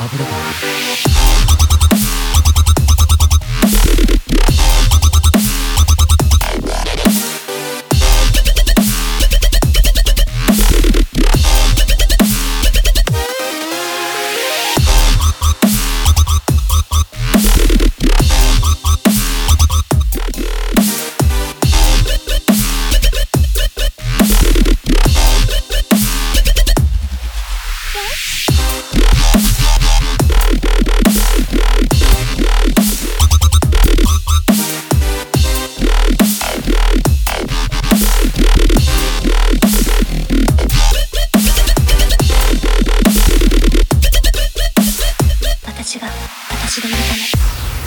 油だが私でいるため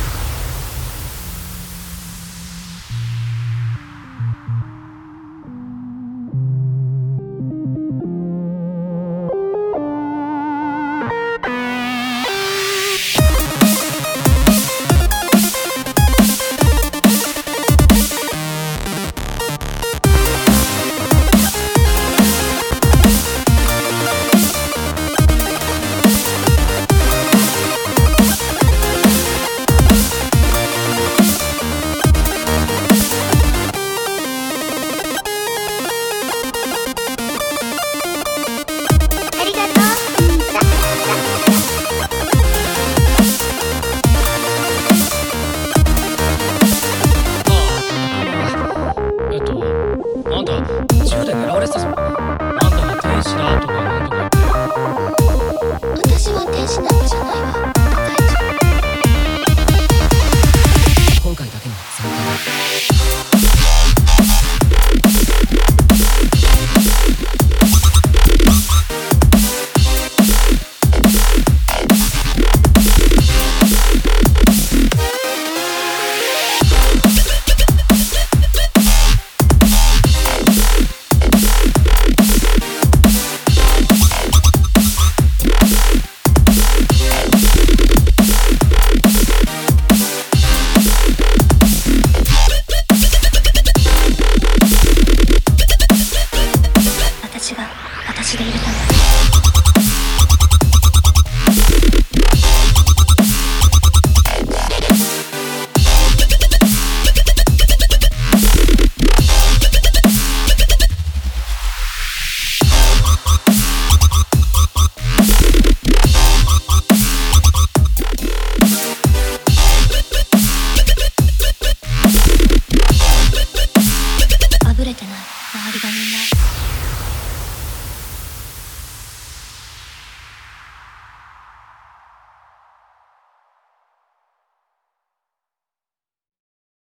Yeah.